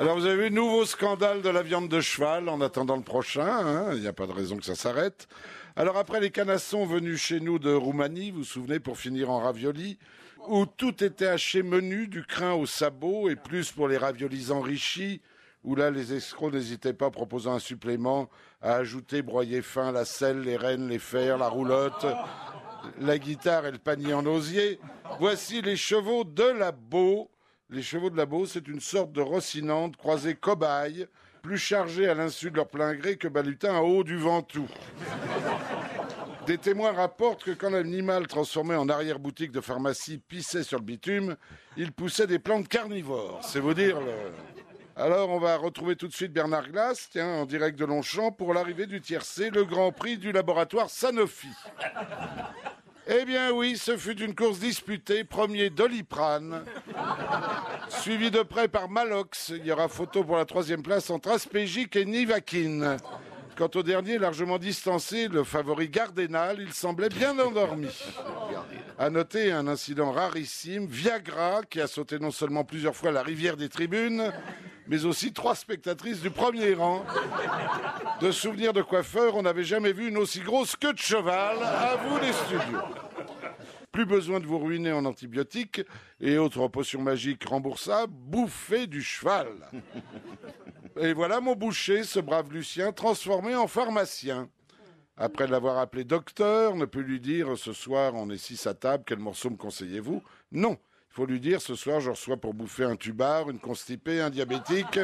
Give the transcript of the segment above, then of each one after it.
Alors vous avez vu, nouveau scandale de la viande de cheval en attendant le prochain, hein, il n'y a pas de raison que ça s'arrête. Alors après les canassons venus chez nous de Roumanie, vous vous souvenez, pour finir en ravioli, où tout était haché menu, du crin au sabot, et plus pour les raviolis enrichis, où là les escrocs n'hésitaient pas, proposant un supplément, à ajouter broyer fin, la selle, les rênes, les fers, la roulotte, la guitare et le panier en osier. Voici les chevaux de la Beau. Les chevaux de la Beau, c'est une sorte de rossinante croisée cobaye, plus chargée à l'insu de leur plein gré que balutin à haut du Ventoux. Des témoins rapportent que quand l'animal transformé en arrière-boutique de pharmacie pissait sur le bitume, il poussait des plantes carnivores. C'est vous dire le... Alors, on va retrouver tout de suite Bernard Glass, tiens, en direct de Longchamp, pour l'arrivée du tiercé, le Grand Prix du laboratoire Sanofi. Eh bien oui, ce fut une course disputée, premier Doliprane, suivi de près par Malox. Il y aura photo pour la troisième place entre Aspégique et Nivakin. Quant au dernier, largement distancé, le favori Gardénal, il semblait bien endormi. À noter un incident rarissime, Viagra, qui a sauté non seulement plusieurs fois la rivière des tribunes, mais aussi trois spectatrices du premier rang. De souvenirs de coiffeur, on n'avait jamais vu une aussi grosse queue de cheval. À vous les studios. Plus besoin de vous ruiner en antibiotiques et autres potions magiques remboursables, bouffez du cheval. Et voilà mon boucher, ce brave Lucien, transformé en pharmacien. Après l'avoir appelé docteur, ne peut lui dire ce soir on est six à table, quel morceau me conseillez-vous? Non, il faut lui dire ce soir je reçois pour bouffer un tubard, une constipée, un diabétique,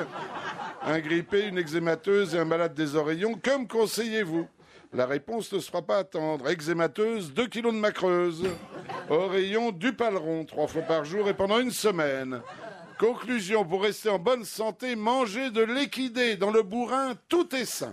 un grippé, une eczémateuse et un malade des oreillons. Que me conseillez-vous? La réponse ne se fera pas attendre. Eczémateuse, 2 kilos de macreuse. Oreillon, du paleron, trois fois par jour et pendant une semaine. Conclusion, pour rester en bonne santé, mangez de l'équidé. Dans le bourrin, tout est sain.